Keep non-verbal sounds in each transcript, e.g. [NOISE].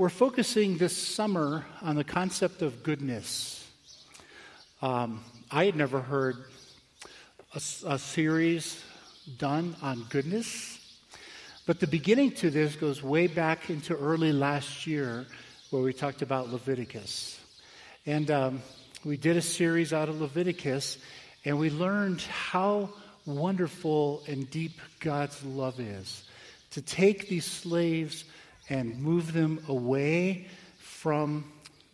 we're focusing this summer on the concept of goodness. Um, I had never heard a, a series done on goodness, but the beginning to this goes way back into early last year where we talked about Leviticus. And um, we did a series out of Leviticus, and we learned how wonderful and deep God's love is to take these slaves and move them away from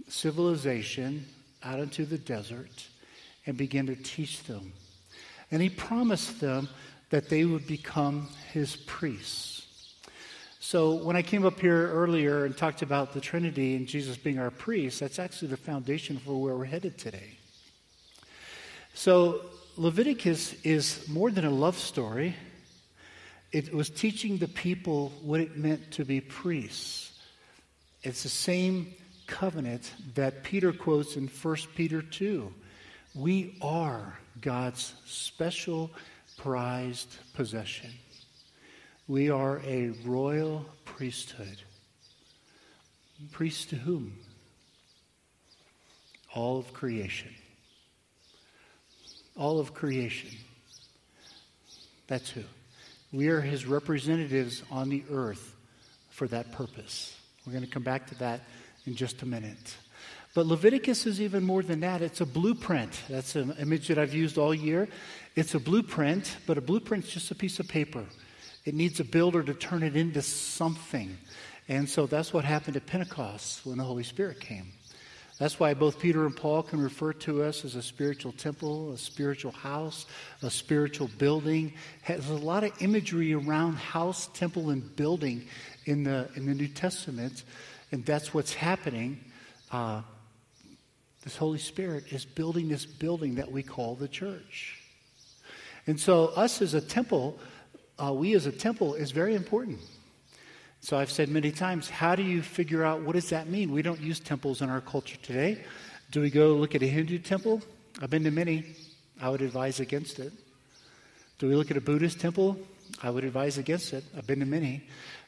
civilization out into the desert and begin to teach them. And he promised them that they would become his priests. So when I came up here earlier and talked about the Trinity and Jesus being our priest, that's actually the foundation for where we're headed today. So Leviticus is more than a love story. It was teaching the people what it meant to be priests. It's the same covenant that Peter quotes in 1 Peter 2. We are God's special prized possession. We are a royal priesthood. Priest to whom? All of creation. All of creation. That's who. We are his representatives on the earth for that purpose. We're going to come back to that in just a minute. But Leviticus is even more than that. It's a blueprint. That's an image that I've used all year. It's a blueprint, but a blueprint's just a piece of paper. It needs a builder to turn it into something. And so that's what happened at Pentecost when the Holy Spirit came. That's why both Peter and Paul can refer to us as a spiritual temple, a spiritual house, a spiritual building. There's a lot of imagery around house, temple, and building in the, in the New Testament, and that's what's happening. Uh, this Holy Spirit is building this building that we call the church. And so, us as a temple, uh, we as a temple is very important. So I've said many times, how do you figure out what does that mean? We don't use temples in our culture today. Do we go look at a Hindu temple? I've been to many. I would advise against it. Do we look at a Buddhist temple? I would advise against it. I've been to many.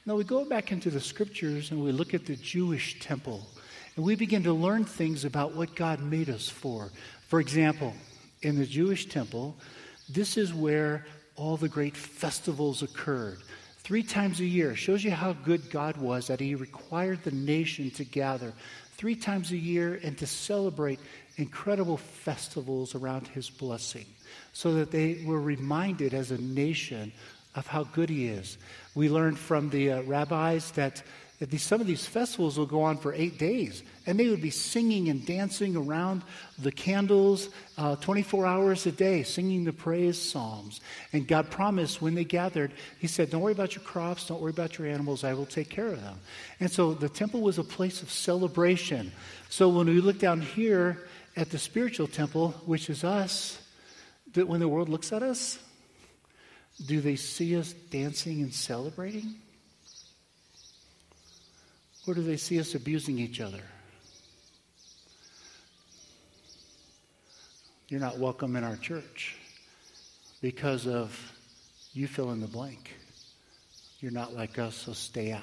No, we go back into the scriptures and we look at the Jewish temple. And we begin to learn things about what God made us for. For example, in the Jewish temple, this is where all the great festivals occurred three times a year. Shows you how good God was that He required the nation to gather three times a year and to celebrate incredible festivals around His blessing so that they were reminded as a nation of how good He is. We learned from the uh, rabbis that these, some of these festivals will go on for eight days, and they would be singing and dancing around the candles uh, 24 hours a day, singing the praise psalms. And God promised when they gathered, He said, Don't worry about your crops, don't worry about your animals, I will take care of them. And so the temple was a place of celebration. So when we look down here at the spiritual temple, which is us, that when the world looks at us, do they see us dancing and celebrating? Or do they see us abusing each other? You're not welcome in our church because of you fill in the blank. You're not like us, so stay out.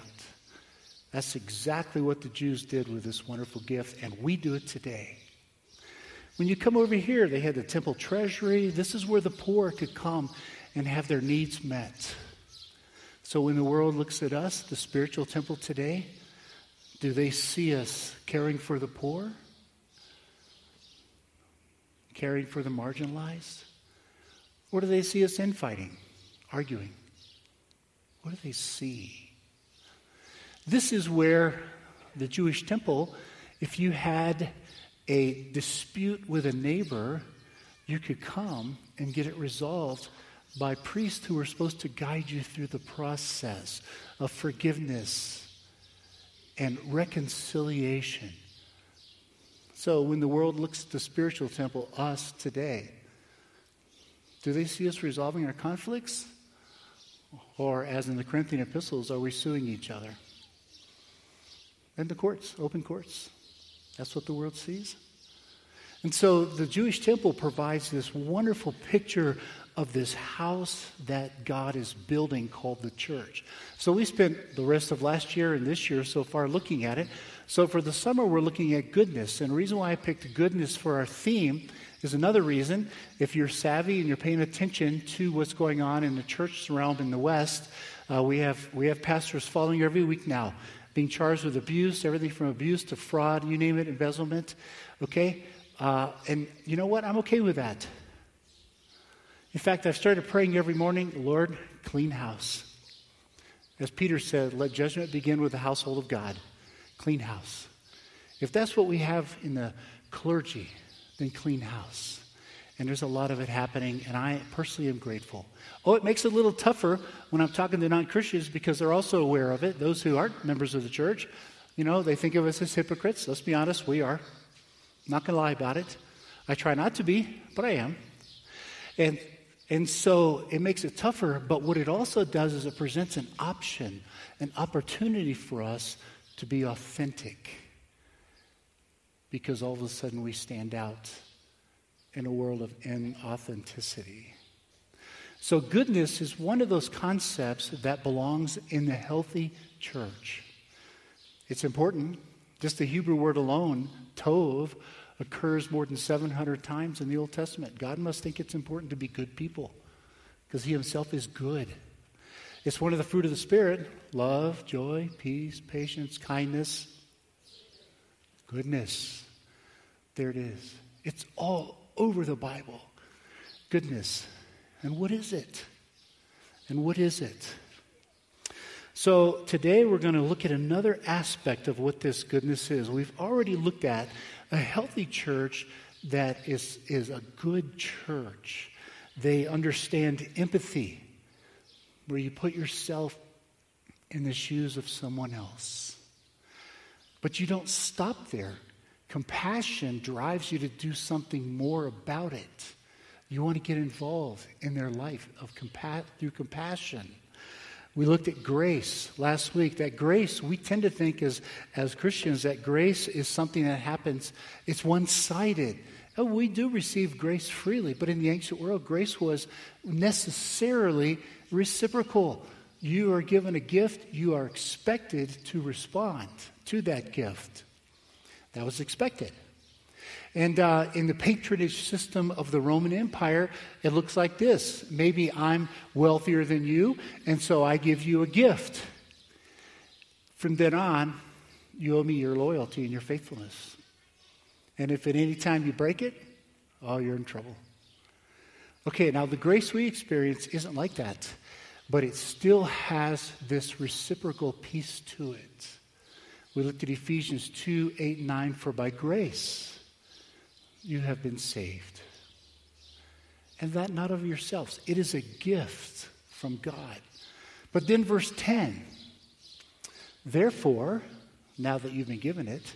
That's exactly what the Jews did with this wonderful gift, and we do it today. When you come over here, they had the temple treasury. This is where the poor could come and have their needs met. So when the world looks at us, the spiritual temple today, do they see us caring for the poor? Caring for the marginalized? Or do they see us infighting, arguing? What do they see? This is where the Jewish temple, if you had a dispute with a neighbor, you could come and get it resolved by priests who were supposed to guide you through the process of forgiveness and reconciliation. So when the world looks at the spiritual temple, us today, do they see us resolving our conflicts? Or, as in the Corinthian epistles, are we suing each other? In the courts, open courts. That's what the world sees. And so the Jewish temple provides this wonderful picture of this house that God is building called the church. So we spent the rest of last year and this year so far looking at it. So for the summer, we're looking at goodness. And the reason why I picked goodness for our theme is another reason. If you're savvy and you're paying attention to what's going on in the church realm in the West, uh, we, have, we have pastors following every week now, being charged with abuse, everything from abuse to fraud, you name it, embezzlement. Okay? Uh, and you know what? I'm okay with that. In fact, I've started praying every morning, Lord, clean house. As Peter said, let judgment begin with the household of God. Clean house. If that's what we have in the clergy, then clean house. And there's a lot of it happening, and I personally am grateful. Oh, it makes it a little tougher when I'm talking to non Christians because they're also aware of it. Those who aren't members of the church, you know, they think of us as hypocrites. Let's be honest, we are. Not going to lie about it. I try not to be, but I am. And and so it makes it tougher, but what it also does is it presents an option, an opportunity for us to be authentic. Because all of a sudden we stand out in a world of inauthenticity. So, goodness is one of those concepts that belongs in the healthy church. It's important. Just the Hebrew word alone, tov, occurs more than 700 times in the Old Testament. God must think it's important to be good people because He Himself is good. It's one of the fruit of the Spirit love, joy, peace, patience, kindness, goodness. There it is. It's all over the Bible. Goodness. And what is it? And what is it? So today we're going to look at another aspect of what this goodness is. We've already looked at a healthy church that is, is a good church. They understand empathy, where you put yourself in the shoes of someone else. But you don't stop there. Compassion drives you to do something more about it. You want to get involved in their life of compa- through compassion. We looked at grace last week. That grace, we tend to think as, as Christians that grace is something that happens, it's one sided. Oh, we do receive grace freely, but in the ancient world, grace was necessarily reciprocal. You are given a gift, you are expected to respond to that gift. That was expected. And uh, in the patronage system of the Roman Empire, it looks like this. Maybe I'm wealthier than you, and so I give you a gift. From then on, you owe me your loyalty and your faithfulness. And if at any time you break it, oh, you're in trouble. Okay, now the grace we experience isn't like that, but it still has this reciprocal piece to it. We looked at Ephesians 2 8 and 9 for by grace you have been saved. And that not of yourselves. It is a gift from God. But then, verse 10 Therefore, now that you've been given it,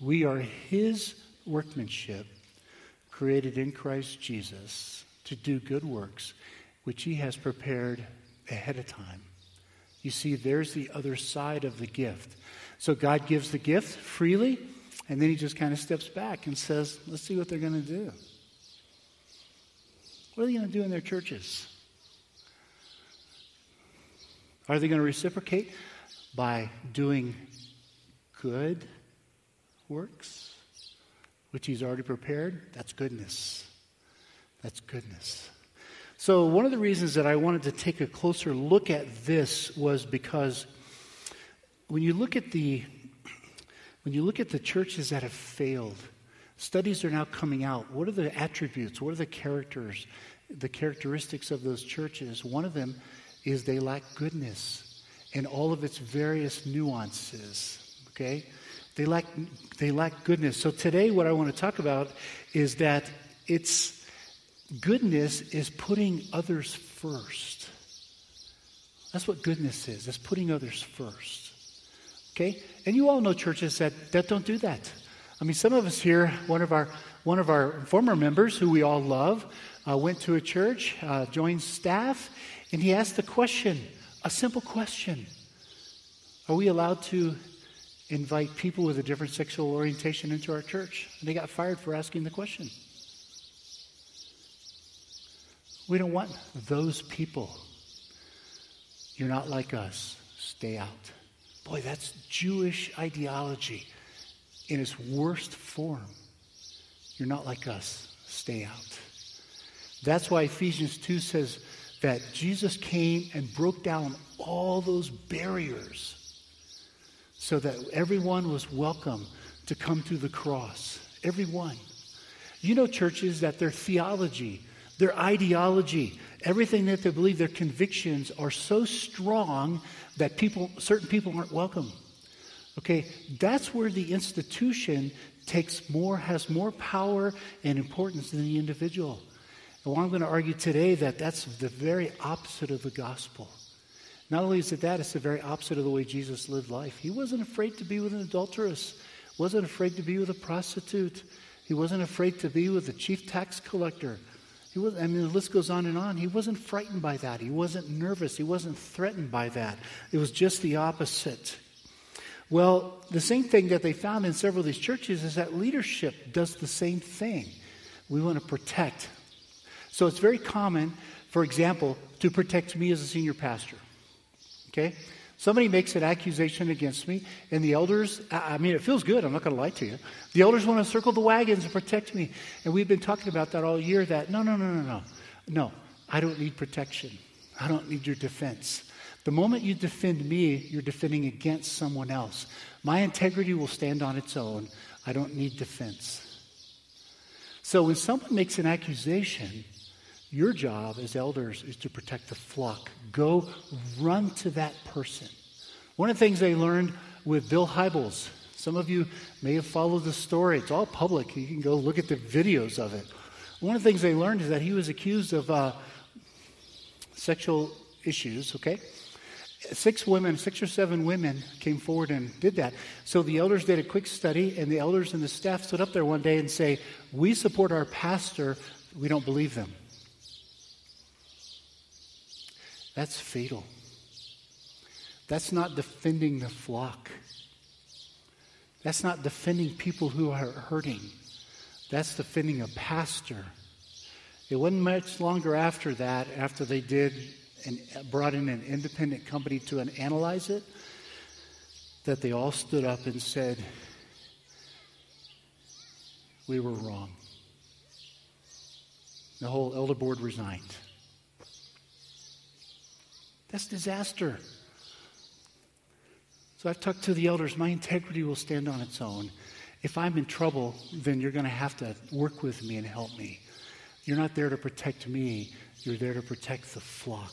we are His workmanship, created in Christ Jesus to do good works, which He has prepared ahead of time. You see, there's the other side of the gift. So God gives the gift freely, and then he just kind of steps back and says, let's see what they're going to do. What are they going to do in their churches? Are they going to reciprocate by doing good works, which he's already prepared? That's goodness. That's goodness. So, one of the reasons that I wanted to take a closer look at this was because when you look at the when you look at the churches that have failed, studies are now coming out. What are the attributes? What are the characters, the characteristics of those churches? One of them is they lack goodness in all of its various nuances. Okay? They lack, they lack goodness. So today, what I want to talk about is that it's goodness is putting others first. That's what goodness is. It's putting others first. Okay? And you all know churches that, that don't do that. I mean, some of us here, one of our, one of our former members who we all love, uh, went to a church, uh, joined staff, and he asked a question, a simple question. Are we allowed to invite people with a different sexual orientation into our church. And they got fired for asking the question. We don't want those people. You're not like us. Stay out. Boy, that's Jewish ideology in its worst form. You're not like us. Stay out. That's why Ephesians 2 says that Jesus came and broke down all those barriers so that everyone was welcome to come to the cross. Everyone. You know churches that their theology, their ideology, everything that they believe, their convictions are so strong that people, certain people aren't welcome. Okay, that's where the institution takes more, has more power and importance than the individual. And well, I'm going to argue today that that's the very opposite of the gospel. Not only is it that, it's the very opposite of the way Jesus lived life. He wasn't afraid to be with an adulteress, wasn't afraid to be with a prostitute, he wasn't afraid to be with the chief tax collector. He was, I mean, the list goes on and on. He wasn't frightened by that. He wasn't nervous. He wasn't threatened by that. It was just the opposite. Well, the same thing that they found in several of these churches is that leadership does the same thing. We want to protect. So it's very common, for example, to protect me as a senior pastor. Okay? Somebody makes an accusation against me, and the elders, I mean, it feels good, I'm not going to lie to you. The elders want to circle the wagons and protect me. And we've been talking about that all year that no, no, no, no, no. No, I don't need protection. I don't need your defense. The moment you defend me, you're defending against someone else. My integrity will stand on its own. I don't need defense. So when someone makes an accusation, your job as elders is to protect the flock. Go run to that person. One of the things they learned with Bill Hybels, some of you may have followed the story. It's all public. You can go look at the videos of it. One of the things they learned is that he was accused of uh, sexual issues, okay? Six women, six or seven women came forward and did that. So the elders did a quick study, and the elders and the staff stood up there one day and say, We support our pastor, we don't believe them. That's fatal. That's not defending the flock. That's not defending people who are hurting. That's defending a pastor. It wasn't much longer after that, after they did and brought in an independent company to analyze it, that they all stood up and said, We were wrong. The whole elder board resigned. That's disaster. So I've talked to the elders. My integrity will stand on its own. If I'm in trouble, then you're going to have to work with me and help me. You're not there to protect me, you're there to protect the flock.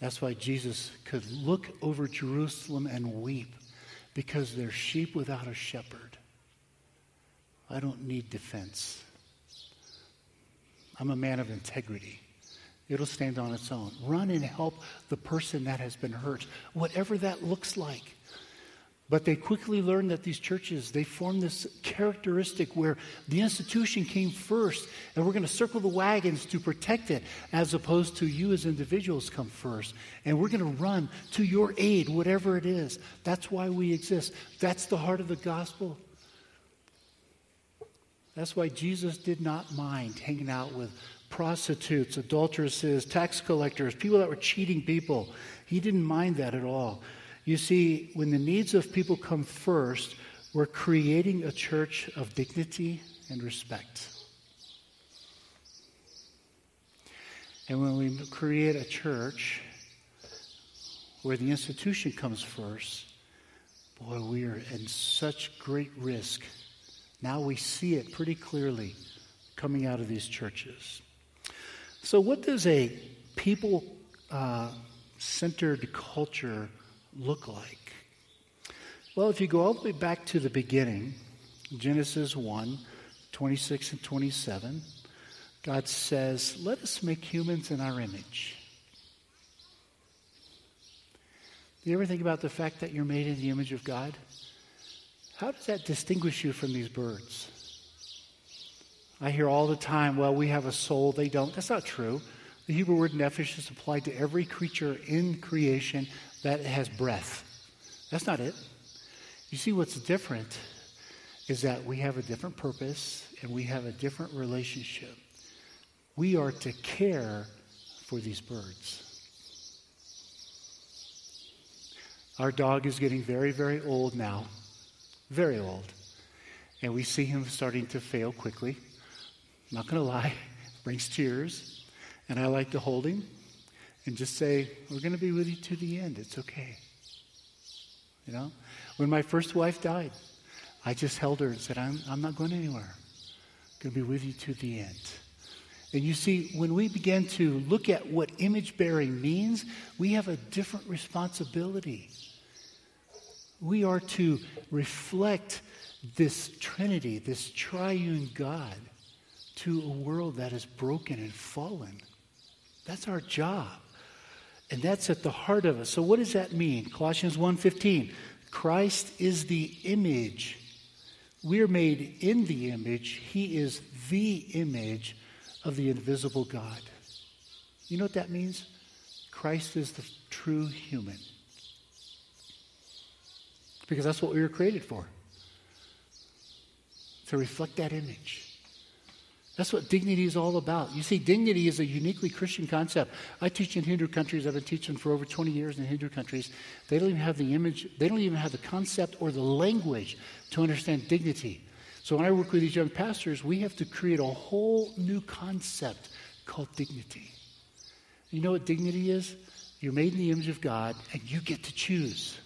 That's why Jesus could look over Jerusalem and weep because they're sheep without a shepherd. I don't need defense. I'm a man of integrity. It'll stand on its own. Run and help the person that has been hurt, whatever that looks like. But they quickly learned that these churches, they form this characteristic where the institution came first, and we're going to circle the wagons to protect it, as opposed to you as individuals come first. And we're going to run to your aid, whatever it is. That's why we exist. That's the heart of the gospel. That's why Jesus did not mind hanging out with prostitutes, adulteresses, tax collectors, people that were cheating people. He didn't mind that at all. You see, when the needs of people come first, we're creating a church of dignity and respect. And when we create a church where the institution comes first, boy, we are in such great risk. Now we see it pretty clearly coming out of these churches. So, what does a people uh, centered culture look like? Well, if you go all the way back to the beginning, Genesis 1 26 and 27, God says, Let us make humans in our image. Do you ever think about the fact that you're made in the image of God? How does that distinguish you from these birds? I hear all the time, well, we have a soul, they don't. That's not true. The Hebrew word nephesh is applied to every creature in creation that has breath. That's not it. You see, what's different is that we have a different purpose and we have a different relationship. We are to care for these birds. Our dog is getting very, very old now, very old. And we see him starting to fail quickly. Not going to lie, [LAUGHS] brings tears. And I like to hold him and just say, We're going to be with you to the end. It's okay. You know? When my first wife died, I just held her and said, I'm, I'm not going anywhere. I'm going to be with you to the end. And you see, when we begin to look at what image bearing means, we have a different responsibility. We are to reflect this Trinity, this triune God, to a world that is broken and fallen. That's our job. And that's at the heart of us. So what does that mean? Colossians 1:15. Christ is the image. We are made in the image. He is the image of the invisible God. You know what that means? Christ is the true human. Because that's what we were created for. To reflect that image. That's what dignity is all about. You see, dignity is a uniquely Christian concept. I teach in Hindu countries. I've been teaching for over 20 years in Hindu countries. They don't even have the image, they don't even have the concept or the language to understand dignity. So when I work with these young pastors, we have to create a whole new concept called dignity. You know what dignity is? You're made in the image of God, and you get to choose.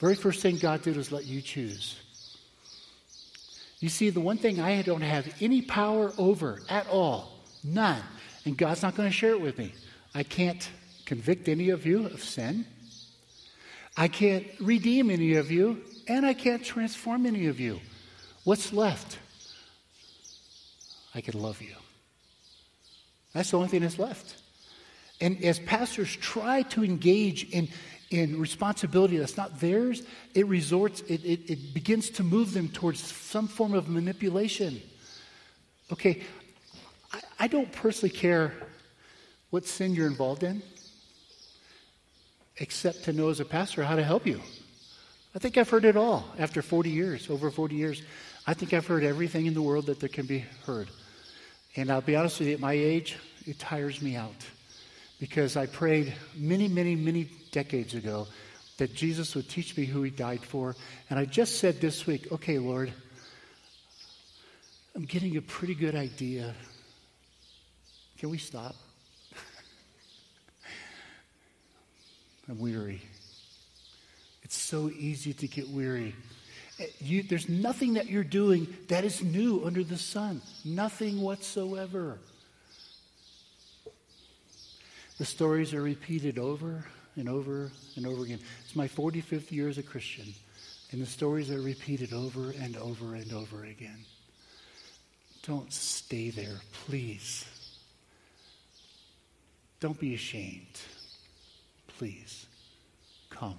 Very first thing God did was let you choose. You see, the one thing I don't have any power over at all, none, and God's not going to share it with me. I can't convict any of you of sin. I can't redeem any of you, and I can't transform any of you. What's left? I can love you. That's the only thing that's left. And as pastors try to engage in in responsibility that's not theirs, it resorts, it, it, it begins to move them towards some form of manipulation. Okay, I, I don't personally care what sin you're involved in, except to know as a pastor how to help you. I think I've heard it all after 40 years, over 40 years. I think I've heard everything in the world that there can be heard. And I'll be honest with you, at my age, it tires me out because I prayed many, many, many decades ago that Jesus would teach me who he died for. And I just said this week, okay, Lord, I'm getting a pretty good idea. Can we stop? [LAUGHS] I'm weary. It's so easy to get weary. Eh, you, there's nothing that you're doing that is new under the sun. Nothing whatsoever. The stories are repeated over and over and over again. It's my 45th year as a Christian, and the stories are repeated over and over and over again. Don't stay there, please. Don't be ashamed. Please, come.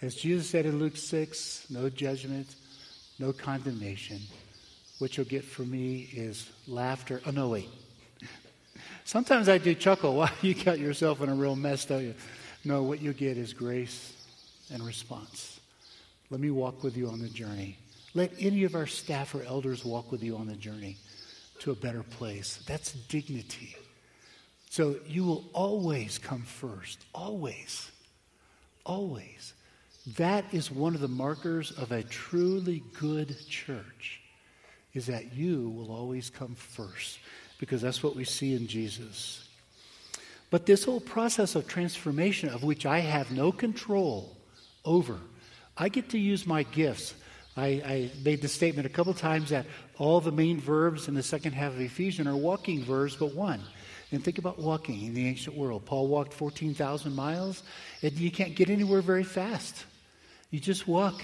As Jesus said in Luke 6, no judgment, no condemnation. What you'll get from me is laughter. Oh, no, wait. Sometimes I do chuckle. [LAUGHS] Wow, you got yourself in a real mess, don't you? No, what you get is grace and response. Let me walk with you on the journey. Let any of our staff or elders walk with you on the journey to a better place. That's dignity. So you will always come first. Always. Always. That is one of the markers of a truly good church, is that you will always come first because that's what we see in Jesus. But this whole process of transformation, of which I have no control over, I get to use my gifts. I, I made the statement a couple times that all the main verbs in the second half of Ephesians are walking verbs, but one. And think about walking in the ancient world. Paul walked 14,000 miles, and you can't get anywhere very fast. You just walk.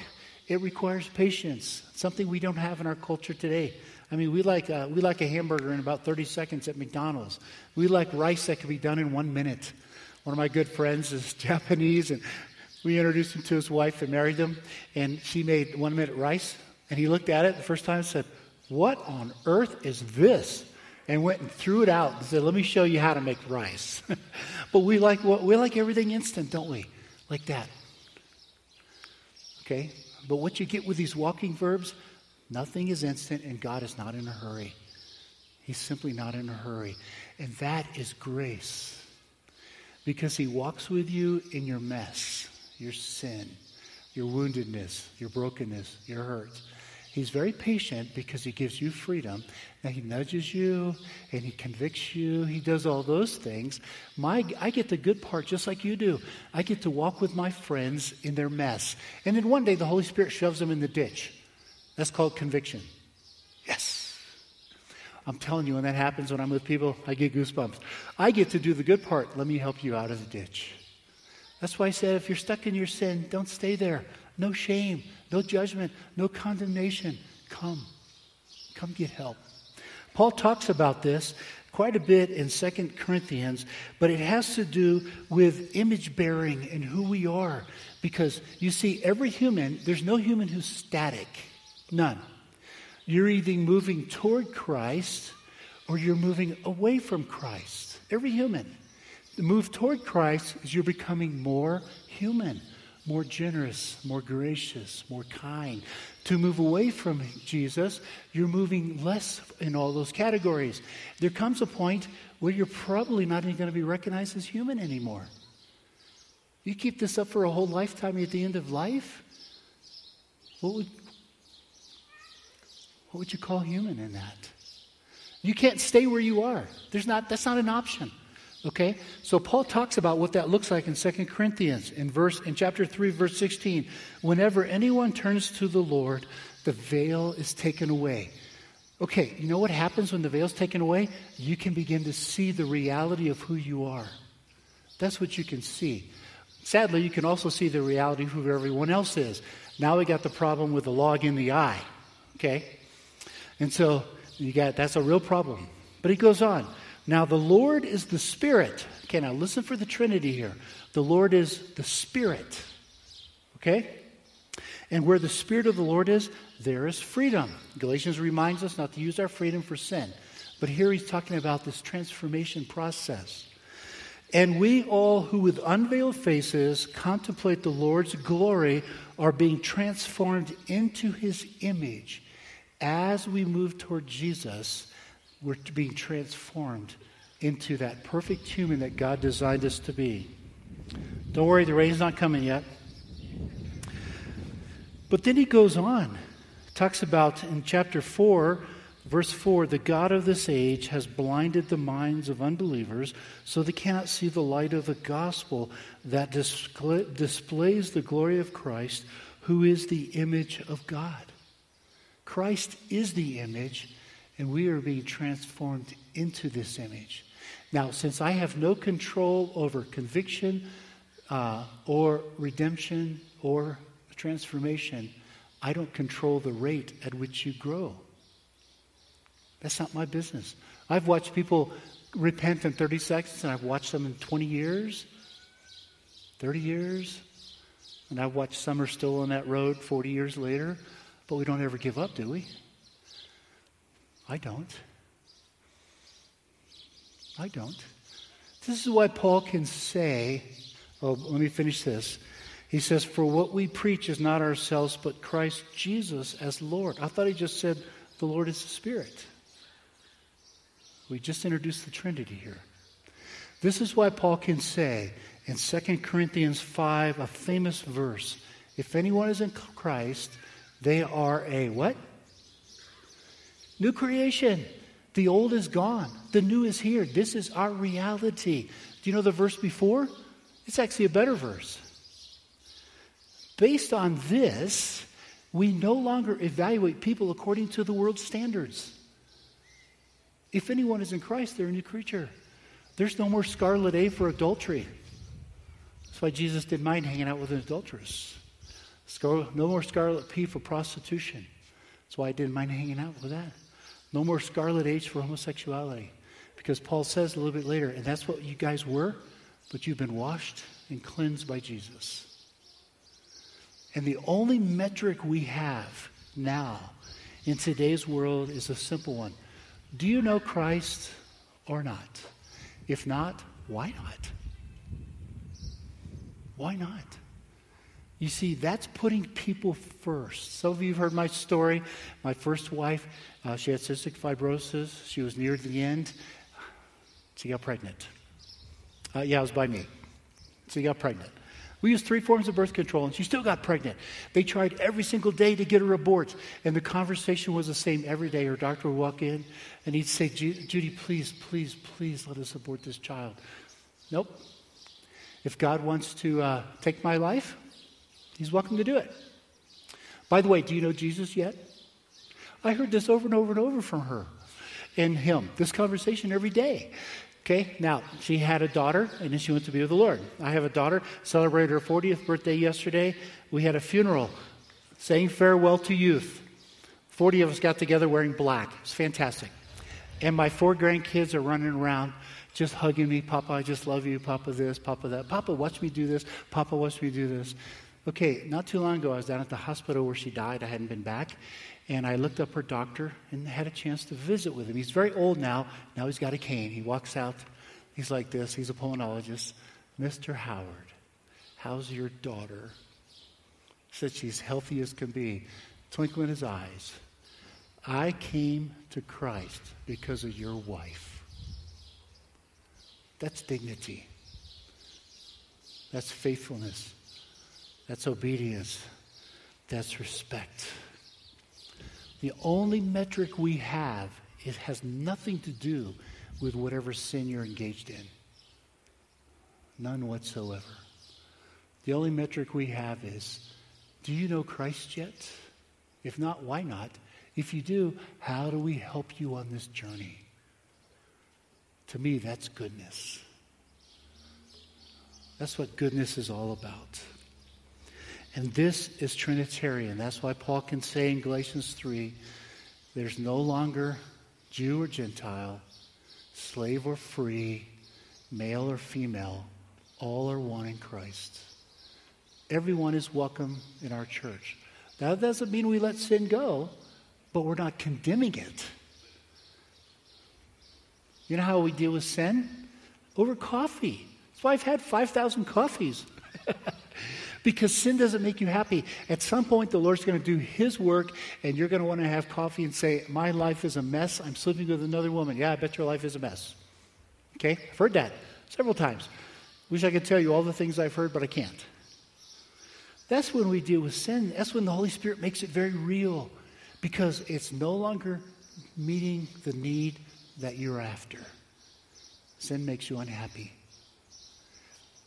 It requires patience, something we don't have in our culture today. I mean, we like, uh, we like a hamburger in about 30 seconds at McDonald's. We like rice that can be done in one minute. One of my good friends is [LAUGHS] Japanese, and we introduced him to his wife and married them, and she made one minute rice. And he looked at it the first time and said, What on earth is this? And went and threw it out and said, Let me show you how to make rice. [LAUGHS] but we like, we like everything instant, don't we? Like that. Okay? But what you get with these walking verbs, nothing is instant and God is not in a hurry. He's simply not in a hurry. And that is grace. Because he walks with you in your mess, your sin, your woundedness, your brokenness, your hurts. He's very patient because he gives you freedom. Now he nudges you and he convicts you. He does all those things. My, I get the good part just like you do. I get to walk with my friends in their mess. And then one day the Holy Spirit shoves them in the ditch. That's called conviction. Yes. I'm telling you, when that happens when I'm with people, I get goosebumps. I get to do the good part. Let me help you out of the ditch. That's why I said if you're stuck in your sin, don't stay there. No shame, no judgment, no condemnation. Come. Come get help. Paul talks about this quite a bit in Second Corinthians, but it has to do with image bearing and who we are. Because you see, every human, there's no human who's static. None. You're either moving toward Christ or you're moving away from Christ. Every human. The move toward Christ is you're becoming more human more generous, more gracious, more kind. To move away from Jesus, you're moving less in all those categories. There comes a point where you're probably not even going to be recognized as human anymore. You keep this up for a whole lifetime at the end of life, what would, what would you call human in that? You can't stay where you are. There's not, that's not an option. Okay? So Paul talks about what that looks like in 2 Corinthians in verse in chapter 3 verse 16. Whenever anyone turns to the Lord, the veil is taken away. Okay, you know what happens when the veil is taken away? You can begin to see the reality of who you are. That's what you can see. Sadly, you can also see the reality of who everyone else is. Now we got the problem with the log in the eye. Okay? And so you got that's a real problem. But he goes on. Now, the Lord is the Spirit. Okay, now listen for the Trinity here. The Lord is the Spirit. Okay? And where the Spirit of the Lord is, there is freedom. Galatians reminds us not to use our freedom for sin. But here he's talking about this transformation process. And we all who with unveiled faces contemplate the Lord's glory are being transformed into his image as we move toward Jesus we're being transformed into that perfect human that God designed us to be. Don't worry, the rain's not coming yet. But then he goes on, talks about in chapter 4, verse 4 the God of this age has blinded the minds of unbelievers so they cannot see the light of the gospel that displays the glory of Christ, who is the image of God. Christ is the image and we are being transformed into this image. Now, since I have no control over conviction uh, or redemption or transformation, I don't control the rate at which you grow. That's not my business. I've watched people repent in 30 seconds, and I've watched them in 20 years, 30 years, and I've watched some are still on that road 40 years later, but we don't ever give up, do we? I don't. I don't. This is why Paul can say, oh, let me finish this. He says, For what we preach is not ourselves, but Christ Jesus as Lord. I thought he just said the Lord is the Spirit. We just introduced the Trinity here. This is why Paul can say in 2 Corinthians 5, a famous verse, if anyone is in Christ, they are a what? New creation. The old is gone. The new is here. This is our reality. Do you know the verse before? It's actually a better verse. Based on this, we no longer evaluate people according to the world's standards. If anyone is in Christ, they're a new creature. There's no more scarlet A for adultery. That's why Jesus didn't mind hanging out with an adulteress. No more scarlet P for prostitution. That's why I didn't mind hanging out with that. No more scarlet H for homosexuality. Because Paul says a little bit later, and that's what you guys were, but you've been washed and cleansed by Jesus. And the only metric we have now in today's world is a simple one Do you know Christ or not? If not, why not? Why not? You see, that's putting people first. Some of you have heard my story. My first wife, uh, she had cystic fibrosis. She was near the end. She got pregnant. Uh, yeah, it was by me. She got pregnant. We used three forms of birth control, and she still got pregnant. They tried every single day to get her abort, and the conversation was the same every day. Her doctor would walk in, and he'd say, Judy, please, please, please let us abort this child. Nope. If God wants to uh, take my life, He's welcome to do it. By the way, do you know Jesus yet? I heard this over and over and over from her and him, this conversation every day. Okay, now she had a daughter and then she went to be with the Lord. I have a daughter, celebrated her 40th birthday yesterday. We had a funeral saying farewell to youth. 40 of us got together wearing black. It's fantastic. And my four grandkids are running around just hugging me. Papa, I just love you. Papa, this, Papa, that. Papa, watch me do this. Papa, watch me do this. Okay, not too long ago, I was down at the hospital where she died. I hadn't been back. And I looked up her doctor and had a chance to visit with him. He's very old now. Now he's got a cane. He walks out. He's like this. He's a pulmonologist. Mr. Howard, how's your daughter? Said she's healthy as can be. Twinkle in his eyes. I came to Christ because of your wife. That's dignity. That's faithfulness. That's obedience. That's respect. The only metric we have, it has nothing to do with whatever sin you're engaged in. None whatsoever. The only metric we have is do you know Christ yet? If not, why not? If you do, how do we help you on this journey? To me, that's goodness. That's what goodness is all about. And this is Trinitarian. That's why Paul can say in Galatians 3 there's no longer Jew or Gentile, slave or free, male or female. All are one in Christ. Everyone is welcome in our church. That doesn't mean we let sin go, but we're not condemning it. You know how we deal with sin? Over coffee. That's why I've had 5,000 coffees. [LAUGHS] because sin doesn't make you happy. At some point, the Lord's going to do His work, and you're going to want to have coffee and say, My life is a mess. I'm sleeping with another woman. Yeah, I bet your life is a mess. Okay? I've heard that several times. Wish I could tell you all the things I've heard, but I can't. That's when we deal with sin. That's when the Holy Spirit makes it very real because it's no longer meeting the need that you're after. Sin makes you unhappy.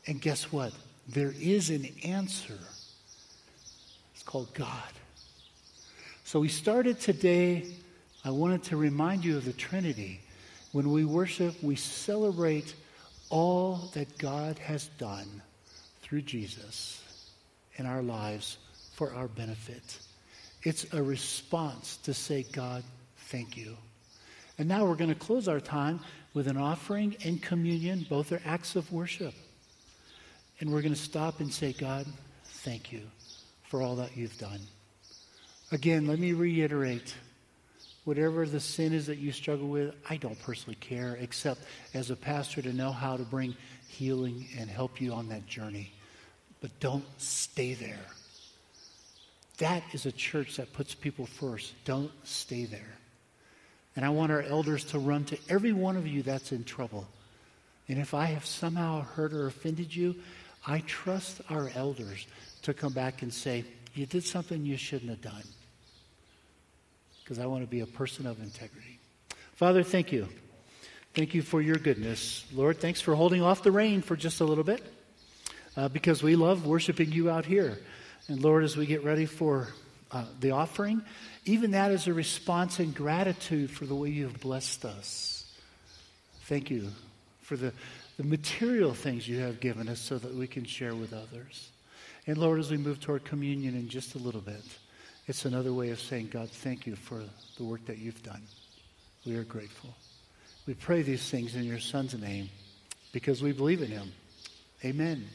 And guess what? There is an answer. It's called God. So we started today. I wanted to remind you of the Trinity. When we worship, we celebrate all that God has done through Jesus in our lives for our benefit. It's a response to say, God, thank you. And now we're going to close our time with an offering and communion. Both are acts of worship. And we're going to stop and say, God, thank you for all that you've done. Again, let me reiterate whatever the sin is that you struggle with, I don't personally care, except as a pastor to know how to bring healing and help you on that journey. But don't stay there. That is a church that puts people first. Don't stay there. And I want our elders to run to every one of you that's in trouble. And if I have somehow hurt or offended you, I trust our elders to come back and say, You did something you shouldn't have done. Because I want to be a person of integrity. Father, thank you. Thank you for your goodness. Lord, thanks for holding off the rain for just a little bit uh, because we love worshiping you out here. And Lord, as we get ready for uh, the offering, even that is a response in gratitude for the way you have blessed us. Thank you for the the material things you have given us so that we can share with others. And Lord, as we move toward communion in just a little bit, it's another way of saying, God, thank you for the work that you've done. We are grateful. We pray these things in your Son's name because we believe in him. Amen.